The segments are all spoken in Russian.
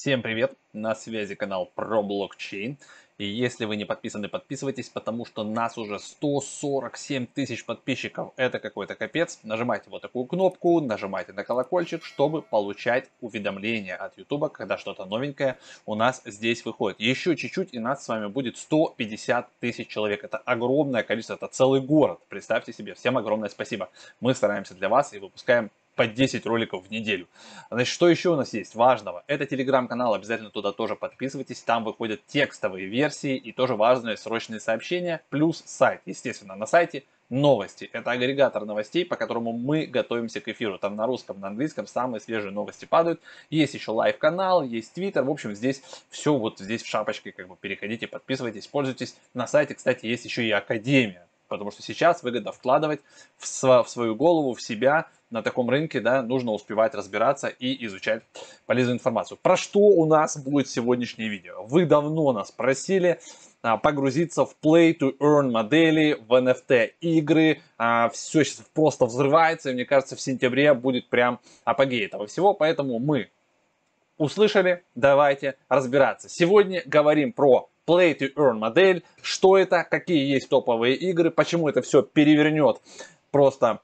Всем привет! На связи канал про блокчейн. И если вы не подписаны, подписывайтесь, потому что нас уже 147 тысяч подписчиков. Это какой-то капец. Нажимайте вот такую кнопку, нажимайте на колокольчик, чтобы получать уведомления от YouTube, когда что-то новенькое у нас здесь выходит. Еще чуть-чуть и нас с вами будет 150 тысяч человек. Это огромное количество, это целый город. Представьте себе. Всем огромное спасибо. Мы стараемся для вас и выпускаем по 10 роликов в неделю. Значит, что еще у нас есть важного? Это телеграм-канал, обязательно туда тоже подписывайтесь. Там выходят текстовые версии и тоже важные срочные сообщения, плюс сайт. Естественно, на сайте новости. Это агрегатор новостей, по которому мы готовимся к эфиру. Там на русском, на английском самые свежие новости падают. Есть еще live-канал, есть твиттер. В общем, здесь все вот здесь в шапочке. Как бы переходите, подписывайтесь, пользуйтесь. На сайте, кстати, есть еще и академия. Потому что сейчас выгодно вкладывать в, в свою голову, в себя, на таком рынке, да, нужно успевать разбираться и изучать полезную информацию. Про что у нас будет сегодняшнее видео? Вы давно нас просили а, погрузиться в play to earn модели, в NFT игры. А, все сейчас просто взрывается, и мне кажется, в сентябре будет прям апогей этого всего, поэтому мы услышали, давайте разбираться. Сегодня говорим про Play to Earn модель, что это, какие есть топовые игры, почему это все перевернет просто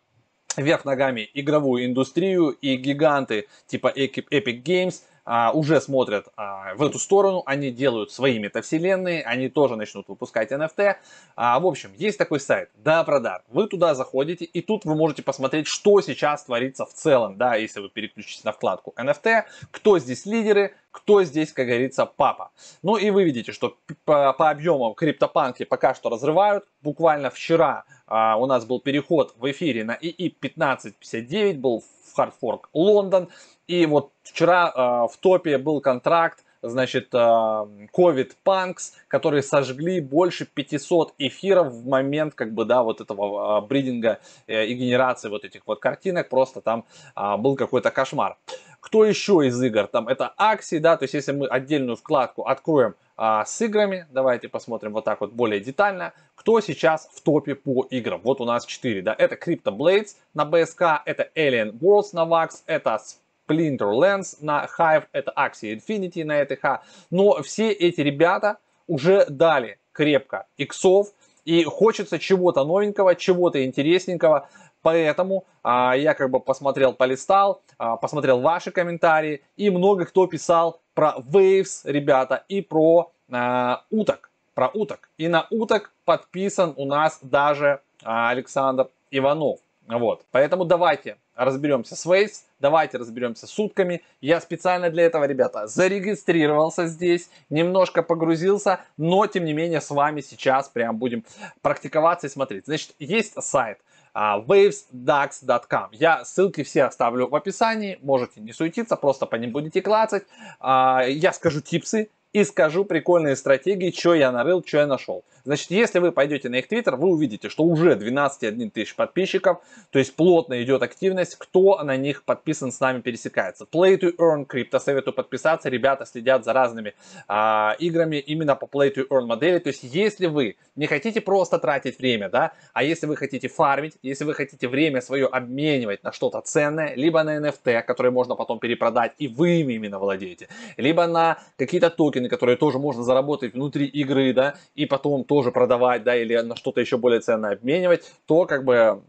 вверх ногами игровую индустрию и гиганты типа Epic Games а, уже смотрят а, в эту сторону, они делают свои метавселенные, они тоже начнут выпускать NFT. А, в общем, есть такой сайт Допродар. Вы туда заходите, и тут вы можете посмотреть, что сейчас творится в целом, да, если вы переключитесь на вкладку NFT, кто здесь лидеры, кто здесь, как говорится, папа. Ну и вы видите, что по, по объемам криптопанки пока что разрывают. Буквально вчера а, у нас был переход в эфире на ИИ 1559, был Hardfork Лондон. И вот вчера а, в топе был контракт значит, а, COVID Punks, которые сожгли больше 500 эфиров в момент, как бы, да, вот этого бридинга э, и генерации вот этих вот картинок, просто там был какой-то кошмар. Кто еще из игр? Там это акции, да, то есть если мы отдельную вкладку откроем а, с играми, давайте посмотрим вот так вот более детально, кто сейчас в топе по играм. Вот у нас 4, да, это Crypto Blades на BSK, это Alien Worlds на VAX, это Splinter Lens на Hive, это Axie Infinity на ETH. Но все эти ребята уже дали крепко иксов, и хочется чего-то новенького, чего-то интересненького. Поэтому а, я как бы посмотрел, полистал, а, посмотрел ваши комментарии, и много кто писал про Waves, ребята, и про а, уток. Про уток. И на уток подписан у нас даже а, Александр Иванов. Вот. Поэтому давайте разберемся с Waves, давайте разберемся с утками. Я специально для этого, ребята, зарегистрировался здесь, немножко погрузился, но тем не менее с вами сейчас прям будем практиковаться и смотреть. Значит, есть сайт wavesdax.com. Я ссылки все оставлю в описании, можете не суетиться, просто по ним будете клацать. А, я скажу типсы и скажу прикольные стратегии, что я нарыл, что я нашел. Значит, если вы пойдете на их твиттер, вы увидите, что уже 12,1 тысяч подписчиков, то есть плотно идет активность, кто на них подписан с нами пересекается. Play to Earn Crypto, советую подписаться, ребята следят за разными а, играми именно по Play to Earn модели, то есть если вы не хотите просто тратить время, да, а если вы хотите фармить, если вы хотите время свое обменивать на что-то ценное, либо на NFT, которые можно потом перепродать, и вы ими именно владеете, либо на какие-то токены, которые тоже можно заработать внутри игры, да, и потом тоже продавать, да, или на что-то еще более ценное обменивать, то как бы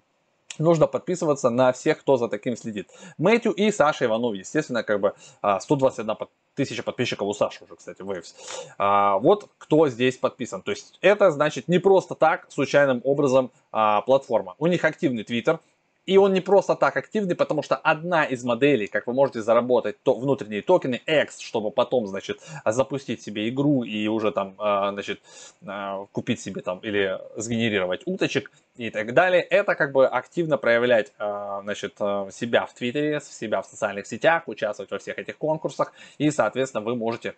нужно подписываться на всех, кто за таким следит. Мэтью и Саша Иванов, естественно, как бы 121 а, тысяча подписчиков у Саши уже, кстати, Waves. А, вот кто здесь подписан. То есть это значит не просто так, случайным образом а, платформа. У них активный твиттер, и он не просто так активный, потому что одна из моделей, как вы можете заработать то, внутренние токены X, чтобы потом, значит, запустить себе игру и уже там, а, значит, а, купить себе там или сгенерировать уточек и так далее, это как бы активно проявлять, а, значит, себя в Твиттере, себя в социальных сетях, участвовать во всех этих конкурсах, и, соответственно, вы можете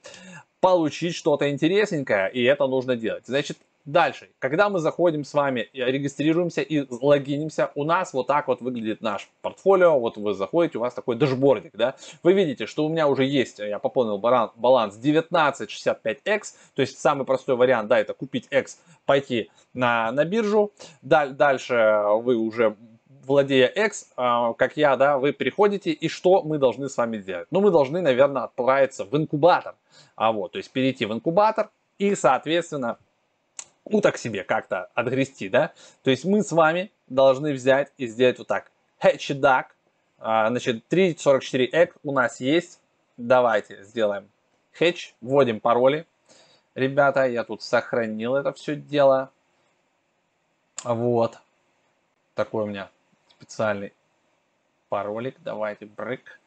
получить что-то интересненькое, и это нужно делать. Значит, Дальше, когда мы заходим с вами, регистрируемся и логинимся, у нас вот так вот выглядит наш портфолио. Вот вы заходите, у вас такой дашбордик, да. Вы видите, что у меня уже есть, я пополнил баланс 1965X, то есть самый простой вариант, да, это купить X, пойти на, на биржу. Дальше вы уже владея X, а, как я, да, вы приходите, и что мы должны с вами сделать? Ну, мы должны, наверное, отправиться в инкубатор. А вот, то есть перейти в инкубатор и, соответственно, уток себе как-то отгрести, да? То есть мы с вами должны взять и сделать вот так. Hatch duck, а, значит, 3.44 egg у нас есть. Давайте сделаем hatch, вводим пароли. Ребята, я тут сохранил это все дело. Вот. Такой у меня специальный паролик. Давайте, брык.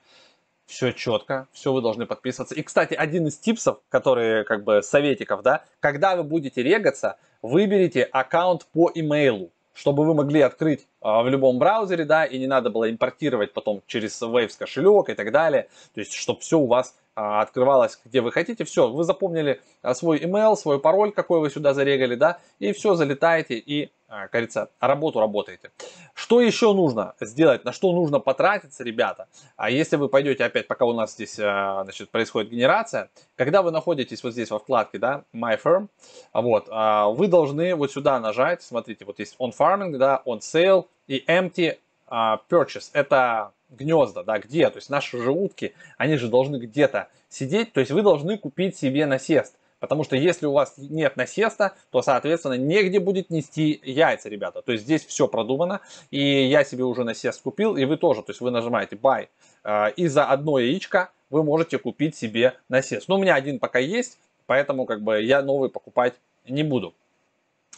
Все четко, все вы должны подписываться. И, кстати, один из типсов, которые, как бы, советиков, да, когда вы будете регаться, выберите аккаунт по имейлу, чтобы вы могли открыть в любом браузере, да, и не надо было импортировать потом через Waves кошелек и так далее. То есть, чтобы все у вас а, открывалось, где вы хотите. Все, вы запомнили а, свой email, свой пароль, какой вы сюда зарегали, да, и все, залетаете и, а, как работу работаете. Что еще нужно сделать, на что нужно потратиться, ребята? А если вы пойдете опять, пока у нас здесь, значит, происходит генерация, когда вы находитесь вот здесь во вкладке, да, My Firm, вот, вы должны вот сюда нажать, смотрите, вот есть On Farming, да, On Sale и Empty Purchase. Это гнезда, да, где, то есть наши же утки, они же должны где-то сидеть, то есть вы должны купить себе насест. Потому что если у вас нет насеста, то, соответственно, негде будет нести яйца, ребята. То есть здесь все продумано. И я себе уже насест купил, и вы тоже. То есть вы нажимаете buy. Э, и за одно яичко вы можете купить себе насест. Но у меня один пока есть, поэтому как бы я новый покупать не буду.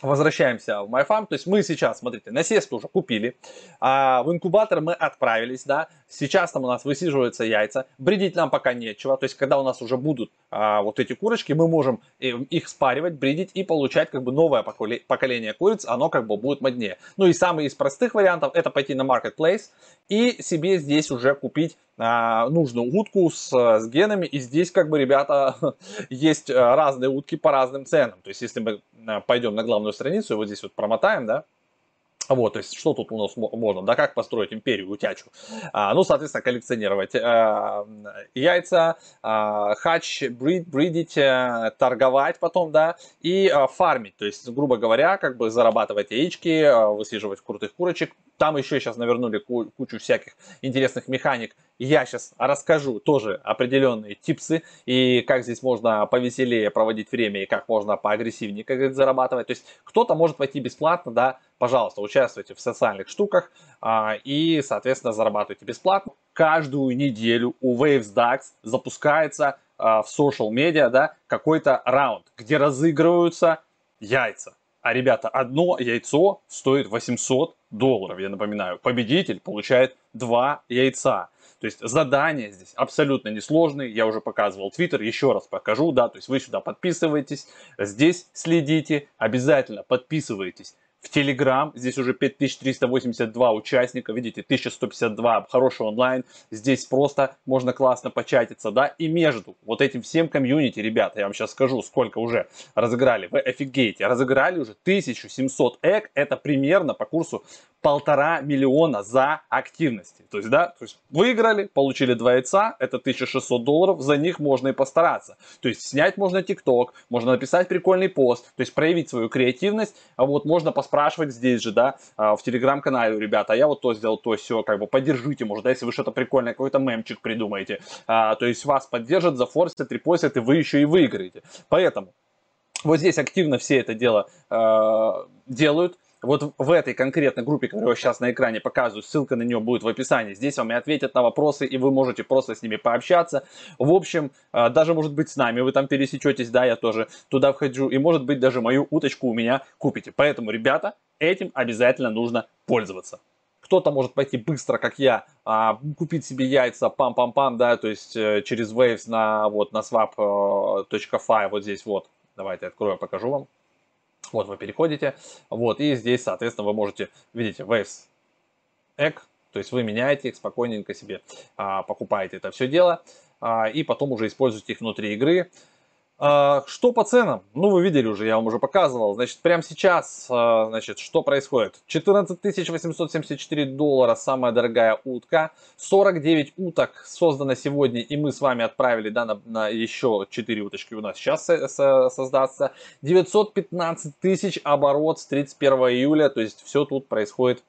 Возвращаемся в MyFarm. То есть мы сейчас, смотрите, насест уже купили. А в инкубатор мы отправились, да. Сейчас там у нас высиживаются яйца. Бридить нам пока нечего. То есть когда у нас уже будут а, вот эти курочки, мы можем э, их спаривать, бридить и получать как бы новое поколение куриц. Оно как бы будет моднее. Ну и самый из простых вариантов это пойти на Marketplace и себе здесь уже купить а, нужную утку с, с генами. И здесь как бы, ребята, есть э, разные утки по разным ценам. То есть если мы э, пойдем на главную страницу и вот здесь вот промотаем, да, вот, то есть, что тут у нас можно? Да как построить империю утячу? А, ну, соответственно, коллекционировать а, яйца, а, хач, брид, бридить, а, торговать потом, да, и а, фармить. То есть, грубо говоря, как бы зарабатывать яички, а, высиживать крутых курочек. Там еще сейчас навернули кучу всяких интересных механик. Я сейчас расскажу тоже определенные типсы и как здесь можно повеселее проводить время и как можно поагрессивнее, как говорится, зарабатывать. То есть, кто-то может войти бесплатно, да, пожалуйста, участвуйте в социальных штуках а, и, соответственно, зарабатывайте бесплатно. Каждую неделю у Waves DAX запускается а, в social media да, какой-то раунд, где разыгрываются яйца. А, ребята, одно яйцо стоит 800 долларов, я напоминаю. Победитель получает два яйца. То есть задания здесь абсолютно несложные. Я уже показывал Twitter, еще раз покажу, да. То есть вы сюда подписываетесь, здесь следите, обязательно подписывайтесь в Telegram. Здесь уже 5382 участника, видите, 1152, хороший онлайн. Здесь просто можно классно початиться, да. И между вот этим всем комьюнити, ребята, я вам сейчас скажу, сколько уже разыграли. Вы офигеете, разыграли уже 1700 эк. Это примерно по курсу полтора миллиона за активности. То есть, да, то есть выиграли, получили два яйца, это 1600 долларов, за них можно и постараться. То есть снять можно ТикТок, можно написать прикольный пост, то есть проявить свою креативность, а вот можно поспрашивать здесь же, да, а, в телеграм-канале, ребята, а я вот то сделал, то все, как бы поддержите, может, да, если вы что-то прикольное, какой-то мемчик придумаете, а, то есть вас поддержат, зафорсят, репостят, и вы еще и выиграете. Поэтому вот здесь активно все это дело э, делают вот в этой конкретной группе, которую я сейчас на экране показываю, ссылка на нее будет в описании. Здесь вам и ответят на вопросы, и вы можете просто с ними пообщаться. В общем, а, даже может быть с нами вы там пересечетесь, да, я тоже туда вхожу, и может быть даже мою уточку у меня купите. Поэтому, ребята, этим обязательно нужно пользоваться. Кто-то может пойти быстро, как я, а, купить себе яйца, пам-пам-пам, да, то есть э, через Waves на, вот, на swap.fi, вот здесь вот. Давайте открою, покажу вам. Вот вы переходите, вот, и здесь, соответственно, вы можете, видите, Waves Egg, то есть вы меняете их спокойненько себе, а, покупаете это все дело, а, и потом уже используете их внутри игры. А, что по ценам? Ну, вы видели уже, я вам уже показывал. Значит, прямо сейчас, а, значит, что происходит? 14 874 доллара самая дорогая утка. 49 уток создано сегодня, и мы с вами отправили, да, на, на еще 4 уточки у нас сейчас со, со, создаться. 915 тысяч оборот с 31 июля, то есть все тут происходит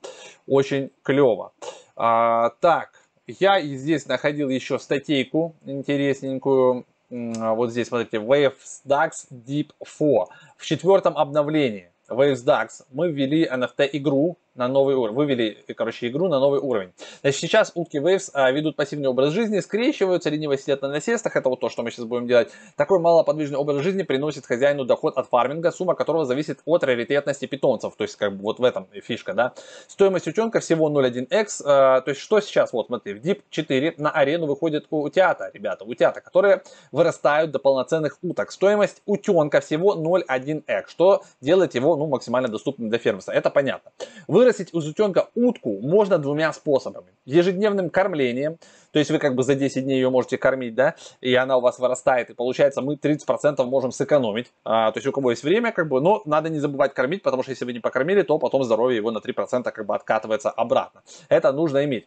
очень клево. А, так, я здесь находил еще статейку интересненькую вот здесь, смотрите, Waves DAX Deep 4 в четвертом обновлении. Waves DAX мы ввели NFT игру на новый уровень. Вывели, короче, игру на новый уровень. Значит, сейчас утки Waves а, ведут пассивный образ жизни, скрещиваются, лениво сидят на насестах. Это вот то, что мы сейчас будем делать. Такой малоподвижный образ жизни приносит хозяину доход от фарминга, сумма которого зависит от раритетности питомцев. То есть, как бы вот в этом фишка, да. Стоимость утенка всего 0.1x. А, то есть, что сейчас? Вот, смотри, в Deep 4 на арену выходит утята, ребята, утята, которые вырастают до полноценных уток. Стоимость утенка всего 0.1x, что делает его, ну, максимально доступным для фермерса. Это понятно. Вы Вырастить из утенка утку можно двумя способами. Ежедневным кормлением, то есть вы как бы за 10 дней ее можете кормить, да, и она у вас вырастает, и получается мы 30% можем сэкономить. А, то есть у кого есть время, как бы, но надо не забывать кормить, потому что если вы не покормили, то потом здоровье его на 3% как бы откатывается обратно. Это нужно иметь.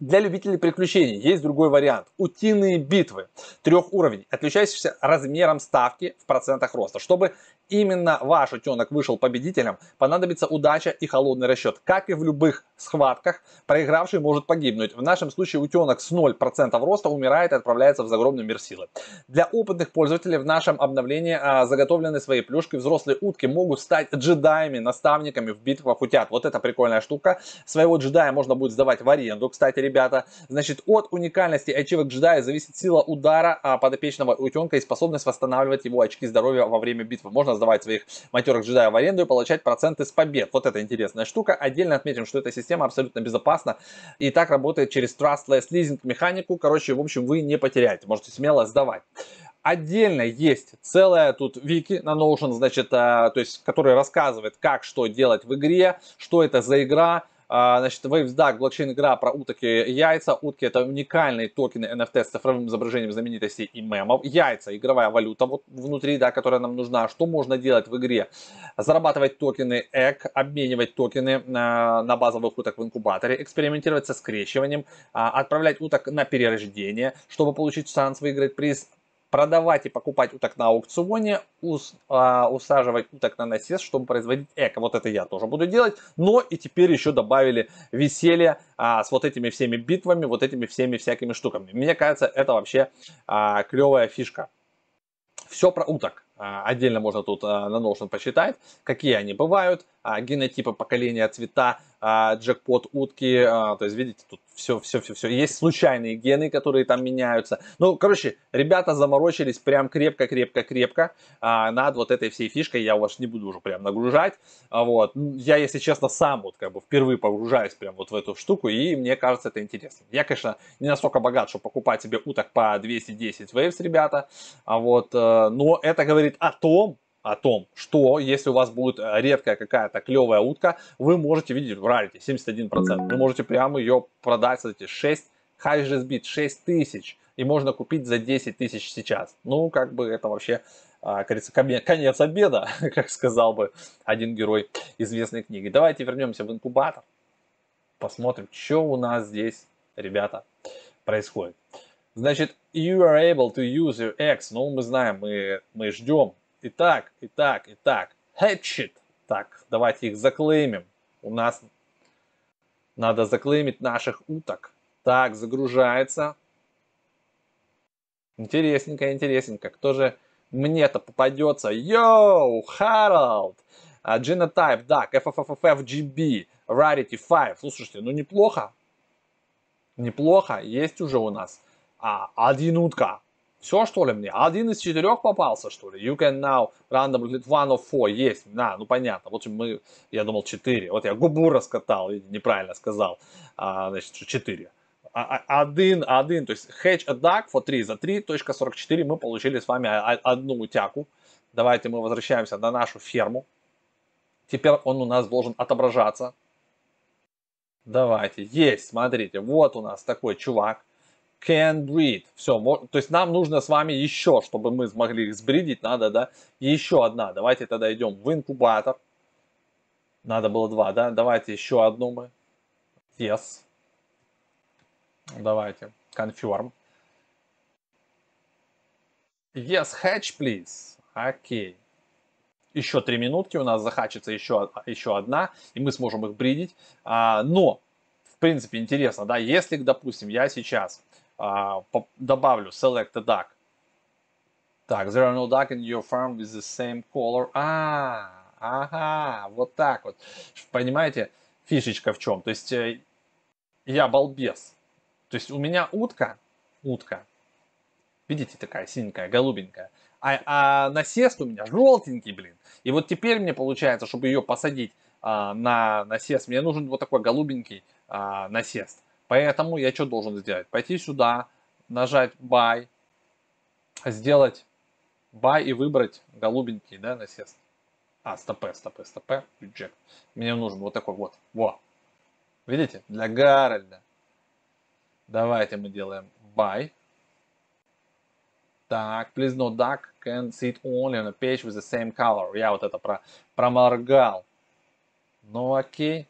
Для любителей приключений есть другой вариант. Утиные битвы. Трех уровней, отличающихся размером ставки в процентах роста. Чтобы именно ваш утенок вышел победителем, понадобится удача и холодный расчет. Как и в любых схватках, проигравший может погибнуть. В нашем случае утенок с 0% роста умирает и отправляется в загробный мир силы. Для опытных пользователей в нашем обновлении а, заготовлены свои плюшки. Взрослые утки могут стать джедаями, наставниками в битвах утят. Вот это прикольная штука. Своего джедая можно будет сдавать в аренду, кстати, ребята. Значит, от уникальности ачивок джедая зависит сила удара а, подопечного утенка и способность восстанавливать его очки здоровья во время битвы. Можно сдавать своих матерых джедаев в аренду и получать проценты с побед. Вот это интересная штука. Отдельно отметим, что эта система абсолютно безопасна и так работает через Trustless Leasing механику. Короче, в общем, вы не потеряете. Можете смело сдавать. Отдельно есть целая тут вики на Notion, значит, а, то есть, который рассказывает, как что делать в игре, что это за игра, значит, WavesDuck, блокчейн-игра про уток и яйца. Утки это уникальные токены NFT с цифровым изображением знаменитостей и мемов. Яйца, игровая валюта вот внутри, да, которая нам нужна. Что можно делать в игре? Зарабатывать токены EC, обменивать токены на, на базовых уток в инкубаторе, экспериментировать со скрещиванием, а, отправлять уток на перерождение, чтобы получить шанс выиграть приз продавать и покупать уток на аукционе, ус, а, усаживать уток на насест, чтобы производить эко. Вот это я тоже буду делать. Но и теперь еще добавили веселье а, с вот этими всеми битвами, вот этими всеми всякими штуками. Мне кажется, это вообще а, клевая фишка. Все про уток. А, отдельно можно тут а, на Notion почитать, какие они бывают, а, генотипы поколения, цвета, джекпот утки, то есть видите, тут все, все, все, все. Есть случайные гены, которые там меняются. Ну, короче, ребята заморочились прям крепко, крепко, крепко над вот этой всей фишкой. Я вас не буду уже прям нагружать. Вот. Я, если честно, сам вот как бы впервые погружаюсь прям вот в эту штуку, и мне кажется, это интересно. Я, конечно, не настолько богат, чтобы покупать себе уток по 210 waves, ребята, вот, э, но это говорит о том, о том, что если у вас будет э, редкая какая-то клевая утка, вы можете видеть в рарите 71%. Вы можете прямо ее продать, смотрите, 6 Highest Bit 6 тысяч, и можно купить за 10 тысяч сейчас. Ну, как бы это вообще, а, кажется, конец обеда, как сказал бы один герой известной книги. Давайте вернемся в инкубатор, посмотрим, что у нас здесь, ребята, происходит. Значит, you are able to use your X. Ну, мы знаем, мы, мы ждем. Итак, итак, итак. Hatchet. Так, давайте их заклеймим. У нас надо заклеймить наших уток. Так, загружается. Интересненько, интересненько. Кто же мне-то попадется? Йоу, Харалд. Genotype, да, FFFFGB, Rarity 5. Слушайте, ну неплохо. Неплохо. Есть уже у нас а, один утка. Все, что ли, мне? Один из четырех попался, что ли? You can now randomly one of four. Есть. Да, ну понятно. В общем, мы, я думал, четыре. Вот я губу раскатал, неправильно сказал. А, значит, четыре. А, а, один, один, то есть hatch a duck for 3 за 3.44 мы получили с вами одну утяку. Давайте мы возвращаемся на нашу ферму. Теперь он у нас должен отображаться. Давайте, есть, смотрите, вот у нас такой чувак can breed. Все, то есть нам нужно с вами еще, чтобы мы смогли их сбридить, надо, да, еще одна. Давайте тогда идем в инкубатор. Надо было два, да? Давайте еще одну мы. Yes. Давайте. Confirm. Yes, hatch, please. Окей. Еще три минутки, у нас захачится еще, еще одна, и мы сможем их бридить. А, но, в принципе, интересно, да, если, допустим, я сейчас а, добавлю select a duck. Так, there are no duck in your farm with the same color. А, ага, вот так вот. Понимаете, фишечка в чем? То есть, э, я балбес. То есть, у меня утка, утка, видите, такая синенькая, голубенькая, а, а насест у меня желтенький, блин. И вот теперь мне получается, чтобы ее посадить а, на насест, мне нужен вот такой голубенький а, насест. Поэтому я что должен сделать? Пойти сюда, нажать buy, сделать buy и выбрать голубенький да, насест. А, стопе, стопе, стопе, reject. Мне нужен вот такой вот. Во. Видите? Для Гарольда. Давайте мы делаем buy. Так, please no duck can sit only on a page with the same color. Я вот это про, проморгал. Ну окей.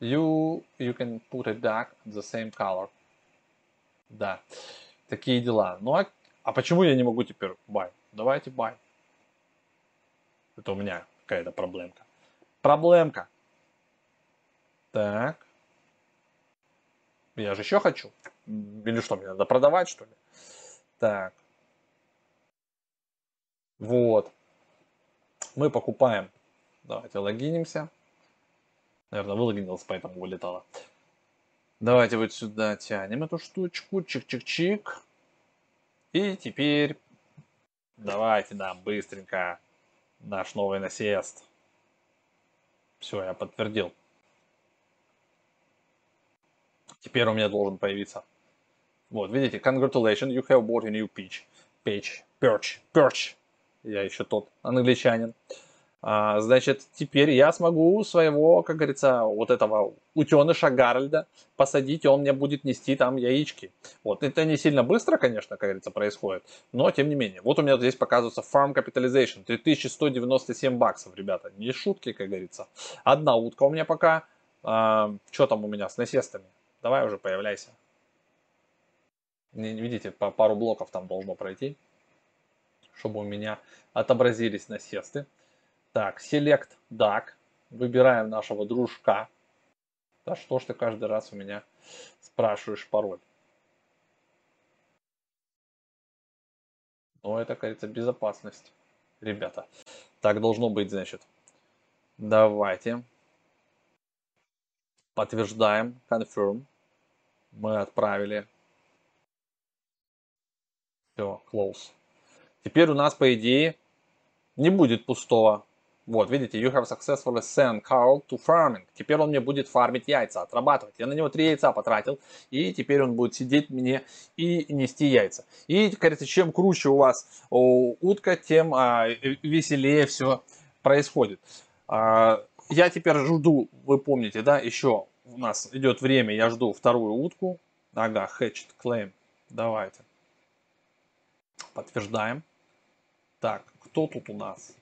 You, you can put a duck the same color. Да, такие дела. Ну а, а почему я не могу теперь buy? Давайте buy. Это у меня какая-то проблемка. Проблемка. Так. Я же еще хочу. Или что, мне надо продавать, что ли? Так. Вот. Мы покупаем. Давайте логинимся. Наверное, вылогинился, поэтому вылетало. Давайте вот сюда тянем эту штучку. Чик-чик-чик. И теперь давайте нам быстренько наш новый насест. Все, я подтвердил. Теперь у меня должен появиться вот, видите, congratulations, you have bought a new peach. Page, perch, perch. Я еще тот англичанин. А, значит, теперь я смогу своего, как говорится, вот этого утеныша Гарольда посадить, и он мне будет нести там яички. Вот, это не сильно быстро, конечно, как говорится, происходит, но тем не менее. Вот у меня здесь показывается Farm Capitalization, 3197 баксов, ребята, не шутки, как говорится. Одна утка у меня пока. А, что там у меня с насестами? Давай уже появляйся. Видите, по пару блоков там должно пройти, чтобы у меня отобразились насесты. Так, Select Duck. Выбираем нашего дружка. Да что ж ты каждый раз у меня спрашиваешь пароль? Ну, это, кажется, безопасность, ребята. Так должно быть, значит. Давайте. Подтверждаем. Confirm. Мы отправили все, close. Теперь у нас, по идее, не будет пустого. Вот, видите, you have successfully sent Carl to farming. Теперь он мне будет фармить яйца, отрабатывать. Я на него три яйца потратил, и теперь он будет сидеть мне и нести яйца. И, кажется, чем круче у вас утка, тем а, веселее все происходит. А, я теперь жду, вы помните, да, еще у нас идет время, я жду вторую утку. Ага, hatched claim. Давайте. Подтверждаем. Так, кто тут у нас?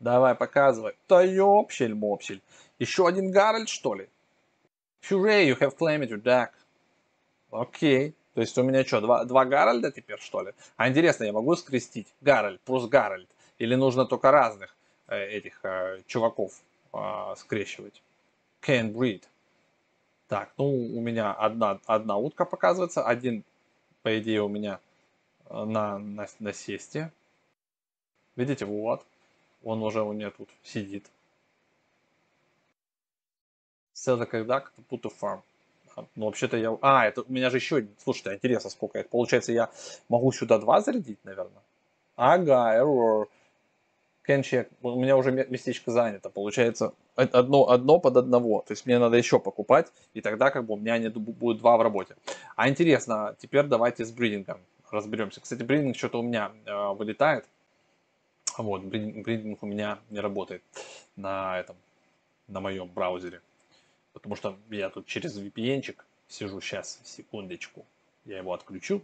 Давай, показывай. Да ёпсель-мопсель. Еще один Гарольд, что ли? Hooray, you have claimed your duck. Окей. То есть у меня что, два, два Гарольда теперь, что ли? А интересно, я могу скрестить Гарольд плюс Гарольд? Или нужно только разных э, этих э, чуваков э, скрещивать? Can breed. Так, ну у меня одна, одна утка показывается, один, по идее, у меня Э, на, на насесте. Видите, вот. Он уже у меня тут сидит. Селда когда put to farm. Ну, вообще-то я... А, это у меня же еще... Слушайте, интересно, сколько это. Получается, я могу сюда два зарядить, наверное? Ага, error. Can check. У меня уже местечко занято. Получается, одно, одно под одного. То есть мне надо еще покупать, и тогда как бы у меня не будет два в работе. А интересно, теперь давайте с бридингом разберемся. Кстати, бридинг что-то у меня э, вылетает. Вот, бридинг у меня не работает на этом, на моем браузере. Потому что я тут через VPN-чик сижу сейчас, секундочку, я его отключу.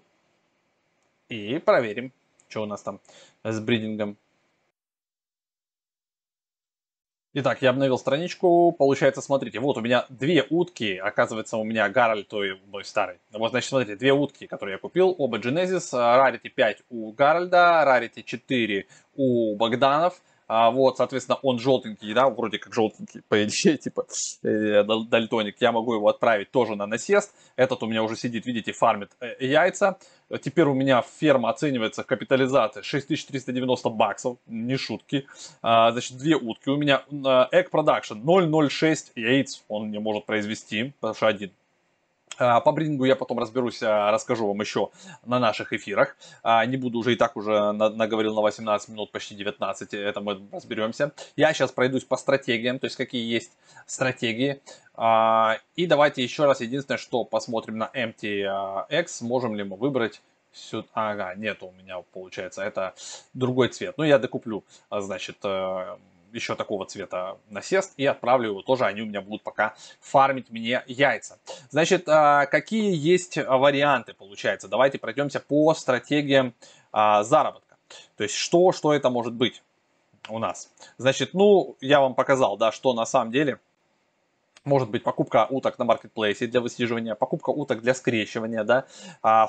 И проверим, что у нас там с бридингом. Итак, я обновил страничку. Получается, смотрите, вот у меня две утки. Оказывается, у меня Гарольд, той мой старый. Вот, значит, смотрите, две утки, которые я купил. Оба Genesis. Rarity 5 у Гарольда, Rarity 4 у Богданов. А, вот, соответственно, он желтенький, да, вроде как желтенький, по идее, типа, э, дальтоник. Я могу его отправить тоже на насест. Этот у меня уже сидит, видите, фармит э, яйца. Теперь у меня ферма оценивается в капитализации 6390 баксов, не шутки. А, значит, две утки. У меня Egg Production 006 яиц он не может произвести, потому что один по бридингу я потом разберусь, а, расскажу вам еще на наших эфирах. А, не буду уже и так уже наговорил на 18 минут, почти 19, это мы разберемся. Я сейчас пройдусь по стратегиям, то есть какие есть стратегии. И давайте еще раз, единственное, что посмотрим на MTX, можем ли мы выбрать сюда. Ага, нет у меня получается, это другой цвет. Ну, я докуплю, значит, э, еще такого цвета насест и отправлю его тоже, они у меня будут пока фармить мне яйца. Значит, а, какие есть варианты получается? Давайте пройдемся по стратегиям а, заработка. То есть, что, что это может быть у нас? Значит, ну, я вам показал, да, что на самом деле может быть покупка уток на маркетплейсе для высиживания, покупка уток для скрещивания, да,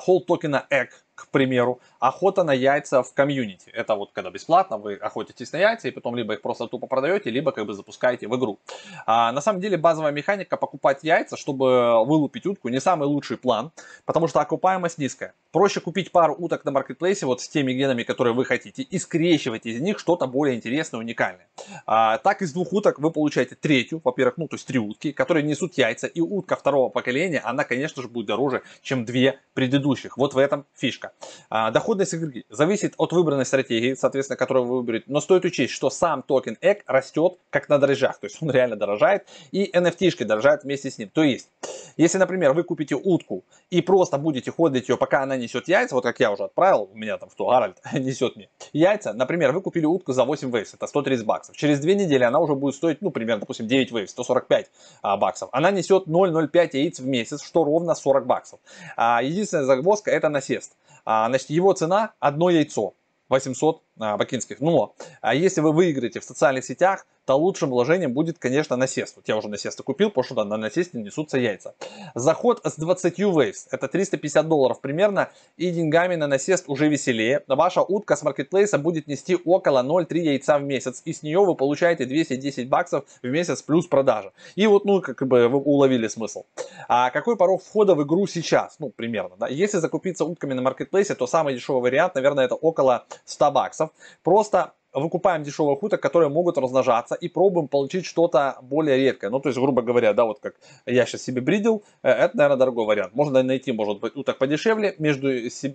холд токена EGG, к примеру, охота на яйца в комьюнити. Это вот когда бесплатно вы охотитесь на яйца и потом либо их просто тупо продаете, либо как бы запускаете в игру. А, на самом деле базовая механика покупать яйца, чтобы вылупить утку, не самый лучший план, потому что окупаемость низкая. Проще купить пару уток на маркетплейсе вот с теми генами, которые вы хотите, и скрещивать из них что-то более интересное, уникальное. А, так из двух уток вы получаете третью, во-первых, ну то есть три утки, которые несут яйца, и утка второго поколения, она, конечно же, будет дороже, чем две предыдущих. Вот в этом фишка фишка. А, доходность игры зависит от выбранной стратегии, соответственно, которую вы выберете. Но стоит учесть, что сам токен EG растет как на дрожжах. То есть он реально дорожает. И NFT-шки дорожают вместе с ним. То есть, если, например, вы купите утку и просто будете ходить ее, пока она несет яйца, вот как я уже отправил, у меня там что, Гарольд несет мне яйца. Например, вы купили утку за 8 вейвс, это 130 баксов. Через две недели она уже будет стоить, ну, примерно, допустим, 9 вейвс, 145 а, баксов. Она несет 0,05 яиц в месяц, что ровно 40 баксов. А, единственная загвоздка это насест. А, значит, его цена одно яйцо. 800 а, бакинских. Но а если вы выиграете в социальных сетях, то лучшим вложением будет, конечно, насест. Вот я уже насесты купил, потому что да, на насесте несутся яйца. Заход с 20 waves, это 350 долларов примерно, и деньгами на насест уже веселее. Ваша утка с маркетплейса будет нести около 0,3 яйца в месяц, и с нее вы получаете 210 баксов в месяц плюс продажа. И вот, ну, как бы вы уловили смысл. А какой порог входа в игру сейчас? Ну, примерно, да. Если закупиться утками на маркетплейсе, то самый дешевый вариант, наверное, это около 100 баксов. Просто выкупаем дешевых уток, которые могут размножаться и пробуем получить что-то более редкое. Ну, то есть, грубо говоря, да, вот как я сейчас себе бридил, э, это, наверное, дорогой вариант. Можно найти, может быть, уток подешевле, между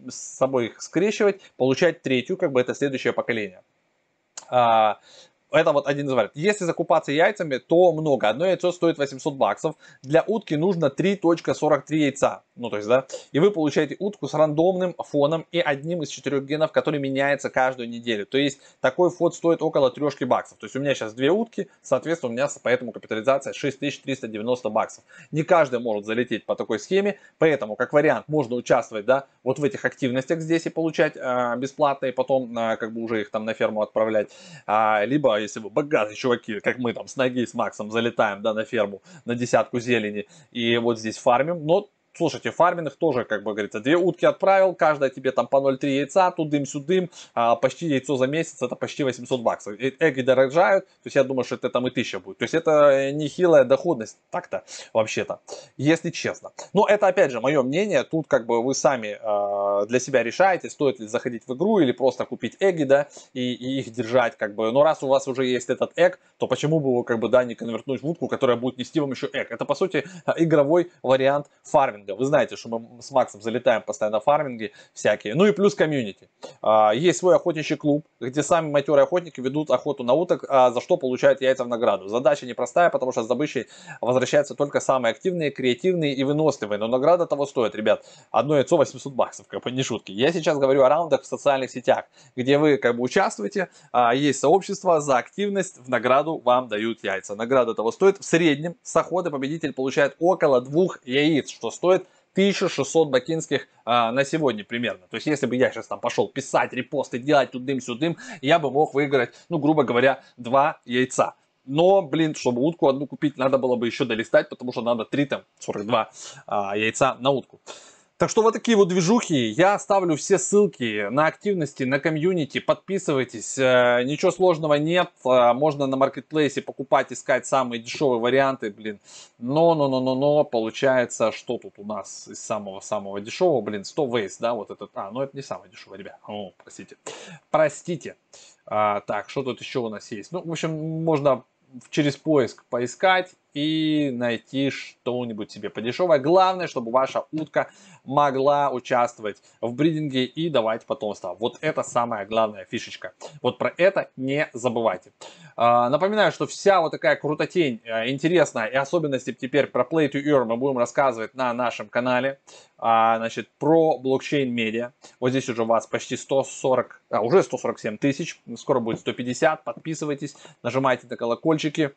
собой их скрещивать, получать третью, как бы это следующее поколение. А, это вот один из вариантов. Если закупаться яйцами, то много. Одно яйцо стоит 800 баксов. Для утки нужно 3.43 яйца. Ну, то есть, да. И вы получаете утку с рандомным фоном и одним из четырех генов, который меняется каждую неделю. То есть, такой фот стоит около 3 баксов. То есть, у меня сейчас две утки, соответственно, у меня поэтому капитализация 6390 баксов. Не каждый может залететь по такой схеме, поэтому, как вариант, можно участвовать, да, вот в этих активностях здесь и получать э, бесплатно, и потом, э, как бы, уже их там на ферму отправлять. А, либо если вы богатые чуваки, как мы там с ноги с Максом залетаем, да, на ферму на десятку зелени и вот здесь фармим, но Слушайте, фарминг тоже, как бы говорится, две утки отправил, каждая тебе там по 0,3 яйца, тудым-сюдым, а почти яйцо за месяц, это почти 800 баксов. Эги дорожают, то есть я думаю, что это там и 1000 будет. То есть это нехилая доходность, так-то, вообще-то, если честно. Но это, опять же, мое мнение, тут как бы вы сами э, для себя решаете, стоит ли заходить в игру или просто купить эги, да, и, и их держать, как бы. Но раз у вас уже есть этот эг, то почему бы его, как бы, да, не конвертнуть в утку, которая будет нести вам еще эг? Это, по сути, игровой вариант фарминга фарминга. Вы знаете, что мы с Максом залетаем постоянно фарминги всякие. Ну и плюс комьюнити. А, есть свой охотничий клуб, где сами матерые охотники ведут охоту на уток, а, за что получают яйца в награду. Задача непростая, потому что с добычей возвращаются только самые активные, креативные и выносливые. Но награда того стоит, ребят. Одно яйцо 800 баксов, как бы не шутки. Я сейчас говорю о раундах в социальных сетях, где вы как бы участвуете, а, есть сообщество, за активность в награду вам дают яйца. Награда того стоит. В среднем с охоты победитель получает около двух яиц, что стоит 1600 бакинских а, на сегодня примерно. То есть, если бы я сейчас там пошел писать, репосты делать тудым-сюдым, я бы мог выиграть, ну, грубо говоря, два яйца. Но, блин, чтобы утку одну купить, надо было бы еще долистать, потому что надо 3, там, 42 а, яйца на утку. Так что вот такие вот движухи. Я оставлю все ссылки на активности, на комьюнити. Подписывайтесь. Э, ничего сложного нет. Э, можно на маркетплейсе покупать, искать самые дешевые варианты, блин. Но, но, но, но, но, получается, что тут у нас из самого-самого дешевого, блин, 100 вейс, да, вот этот. А, ну это не самое дешевое, ребят. О, простите. Простите. А, так, что тут еще у нас есть? Ну, в общем, можно через поиск поискать и найти что-нибудь себе подешевое. Главное, чтобы ваша утка могла участвовать в бридинге и давать потомство. Вот это самая главная фишечка. Вот про это не забывайте. А, напоминаю, что вся вот такая крутотень э, интересная и особенности теперь про Play to Earn мы будем рассказывать на нашем канале. А, значит, про блокчейн медиа. Вот здесь уже у вас почти 140, а, уже 147 тысяч, скоро будет 150. Подписывайтесь, нажимайте на колокольчики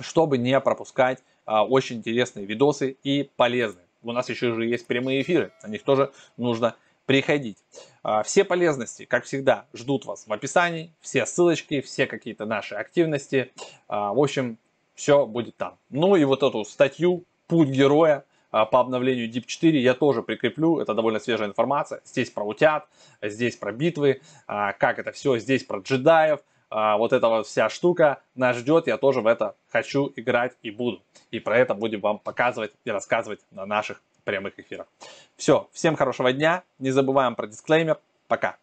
чтобы не пропускать а, очень интересные видосы и полезные. У нас еще же есть прямые эфиры, на них тоже нужно приходить. А, все полезности, как всегда, ждут вас в описании, все ссылочки, все какие-то наши активности. А, в общем, все будет там. Ну и вот эту статью «Путь героя» по обновлению Deep 4 я тоже прикреплю, это довольно свежая информация. Здесь про утят, здесь про битвы, как это все, здесь про джедаев, а, вот эта вот вся штука нас ждет, я тоже в это хочу играть и буду. И про это будем вам показывать и рассказывать на наших прямых эфирах. Все, всем хорошего дня, не забываем про дисклеймер, пока.